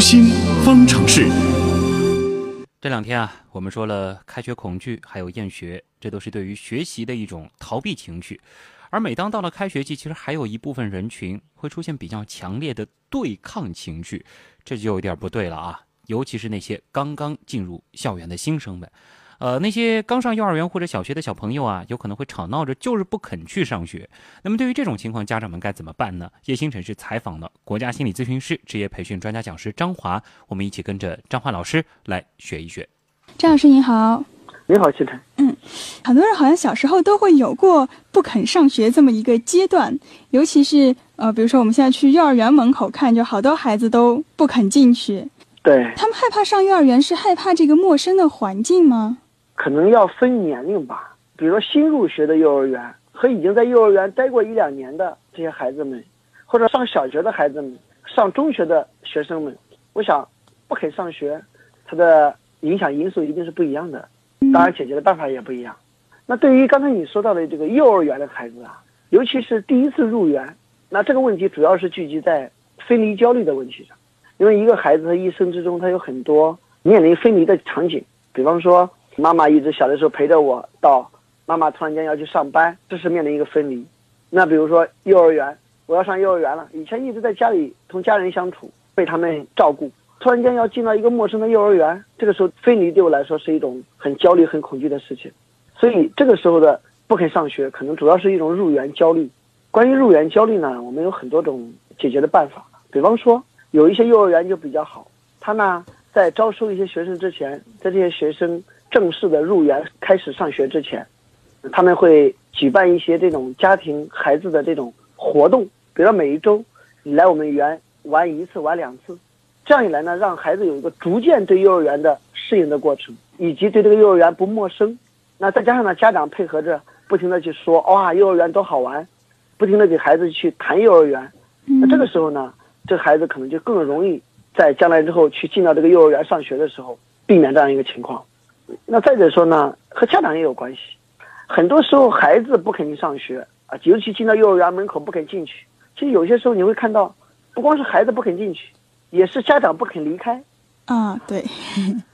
新方程式。这两天啊，我们说了开学恐惧，还有厌学，这都是对于学习的一种逃避情绪。而每当到了开学季，其实还有一部分人群会出现比较强烈的对抗情绪，这就有点不对了啊！尤其是那些刚刚进入校园的新生们。呃，那些刚上幼儿园或者小学的小朋友啊，有可能会吵闹着，就是不肯去上学。那么对于这种情况，家长们该怎么办呢？叶星辰是采访了国家心理咨询师、职业培训专家讲师张华，我们一起跟着张华老师来学一学。张老师您好，你好，星辰。嗯，很多人好像小时候都会有过不肯上学这么一个阶段，尤其是呃，比如说我们现在去幼儿园门口看，就好多孩子都不肯进去。对他们害怕上幼儿园，是害怕这个陌生的环境吗？可能要分年龄吧，比如说新入学的幼儿园和已经在幼儿园待过一两年的这些孩子们，或者上小学的孩子们、上中学的学生们，我想不肯上学，它的影响因素一定是不一样的，当然解决的办法也不一样。那对于刚才你说到的这个幼儿园的孩子啊，尤其是第一次入园，那这个问题主要是聚集在分离焦虑的问题上，因为一个孩子他一生之中他有很多面临分离的场景，比方说。妈妈一直小的时候陪着我，到妈妈突然间要去上班，这是面临一个分离。那比如说幼儿园，我要上幼儿园了，以前一直在家里同家人相处，被他们照顾，突然间要进到一个陌生的幼儿园，这个时候分离对我来说是一种很焦虑、很恐惧的事情。所以这个时候的不肯上学，可能主要是一种入园焦虑。关于入园焦虑呢，我们有很多种解决的办法。比方说，有一些幼儿园就比较好，他呢在招收一些学生之前，在这些学生。正式的入园开始上学之前，他们会举办一些这种家庭孩子的这种活动，比如说每一周你来我们园玩一次、玩两次，这样一来呢，让孩子有一个逐渐对幼儿园的适应的过程，以及对这个幼儿园不陌生。那再加上呢，家长配合着不停的去说哇，幼儿园多好玩，不停的给孩子去谈幼儿园。那这个时候呢，这孩子可能就更容易在将来之后去进到这个幼儿园上学的时候，避免这样一个情况。那再者说呢，和家长也有关系。很多时候孩子不肯去上学啊，尤其进到幼儿园门口不肯进去。其实有些时候你会看到，不光是孩子不肯进去，也是家长不肯离开。啊，对。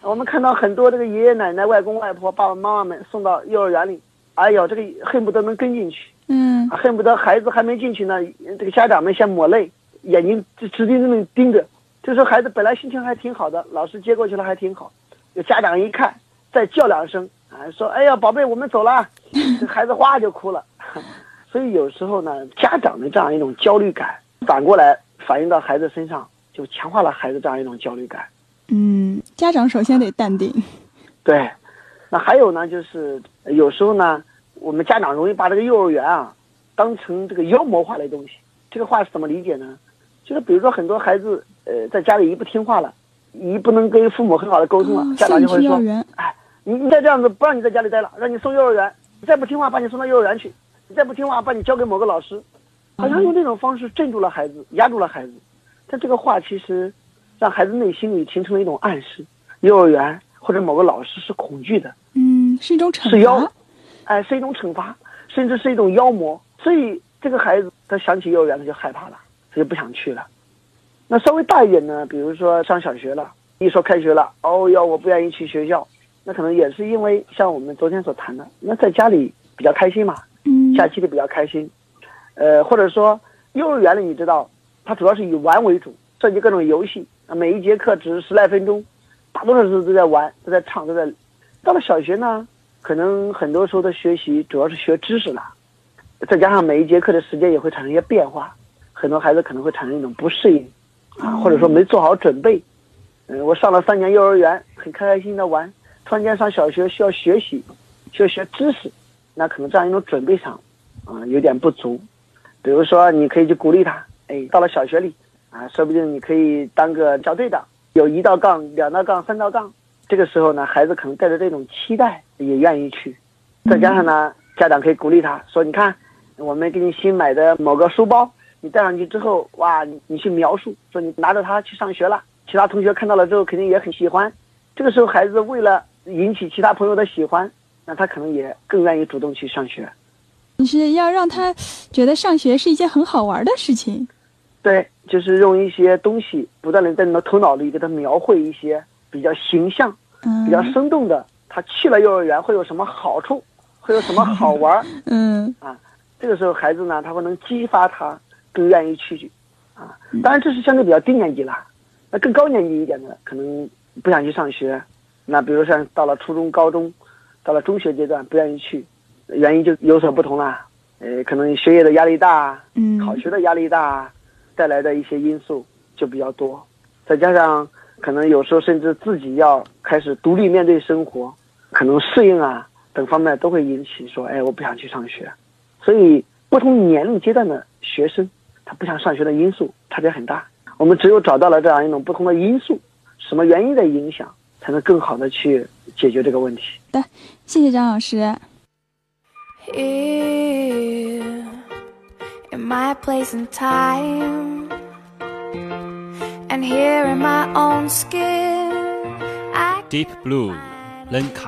我们看到很多这个爷爷奶奶、外公外婆、爸爸妈妈们送到幼儿园里，哎呦，这个恨不得能跟进去。嗯。恨不得孩子还没进去呢，这个家长们先抹泪，眼睛直直盯盯盯着。就说孩子本来心情还挺好的，老师接过去了还挺好，有家长一看。再叫两声啊，说：“哎呀，宝贝，我们走了。”这孩子哗就哭了。所以有时候呢，家长的这样一种焦虑感，反过来反映到孩子身上，就强化了孩子这样一种焦虑感。嗯，家长首先得淡定。对，那还有呢，就是有时候呢，我们家长容易把这个幼儿园啊，当成这个妖魔化的东西。这个话是怎么理解呢？就是比如说很多孩子，呃，在家里一不听话了，一不能跟父母很好的沟通了，家长就会说：“哎。”你你再这样子不让你在家里待了，让你送幼儿园，你再不听话把你送到幼儿园去，你再不听话把你交给某个老师，好像用这种方式镇住了孩子，压住了孩子。但这个话其实，让孩子内心里形成了一种暗示：幼儿园或者某个老师是恐惧的，嗯，是一种惩罚，是妖，哎，是一种惩罚，甚至是一种妖魔。所以这个孩子他想起幼儿园他就害怕了，他就不想去了。那稍微大一点呢，比如说上小学了，一说开学了，哦哟，我不愿意去学校。那可能也是因为像我们昨天所谈的，那在家里比较开心嘛，嗯，假期里比较开心，呃，或者说幼儿园里你知道，它主要是以玩为主，设计各种游戏，啊，每一节课只是十来分钟，大多数时候都在玩，都在唱，都在。到了小学呢，可能很多时候的学习主要是学知识了，再加上每一节课的时间也会产生一些变化，很多孩子可能会产生一种不适应，啊，或者说没做好准备，嗯，我上了三年幼儿园，很开开心心的玩。突然间上小学需要学习，需要学知识，那可能这样一种准备上，啊，有点不足。比如说，你可以去鼓励他，哎，到了小学里，啊，说不定你可以当个校队长，有一道杠、两道杠、三道杠。这个时候呢，孩子可能带着这种期待，也愿意去。再加上呢，家长可以鼓励他说：“你看，我们给你新买的某个书包，你带上去之后，哇，你去描述，说你拿着它去上学了，其他同学看到了之后肯定也很喜欢。这个时候，孩子为了引起其他朋友的喜欢，那他可能也更愿意主动去上学。你是要让他觉得上学是一件很好玩的事情。对，就是用一些东西不断的在你的头脑里给他描绘一些比较形象、比较生动的，他去了幼儿园会有什么好处，会有什么好玩儿。嗯啊，这个时候孩子呢，他会能激发他更愿意去，啊，当然这是相对比较低年级了，那更高年级一点的可能不想去上学，那比如像到了初中、高中，到了中学阶段不愿意去，原因就有所不同啦。呃，可能学业的压力大，嗯，考学的压力大，带来的一些因素就比较多，再加上可能有时候甚至自己要开始独立面对生活，可能适应啊等方面都会引起说，哎，我不想去上学。所以不同年龄阶段的学生，他不想上学的因素差别很大。我们只有找到了这样一种不同的因素，什么原因的影响，才能更好的去解决这个问题。谢谢张老师。Here, in my place and time, and here in my own skin, I Deep Blue，lenka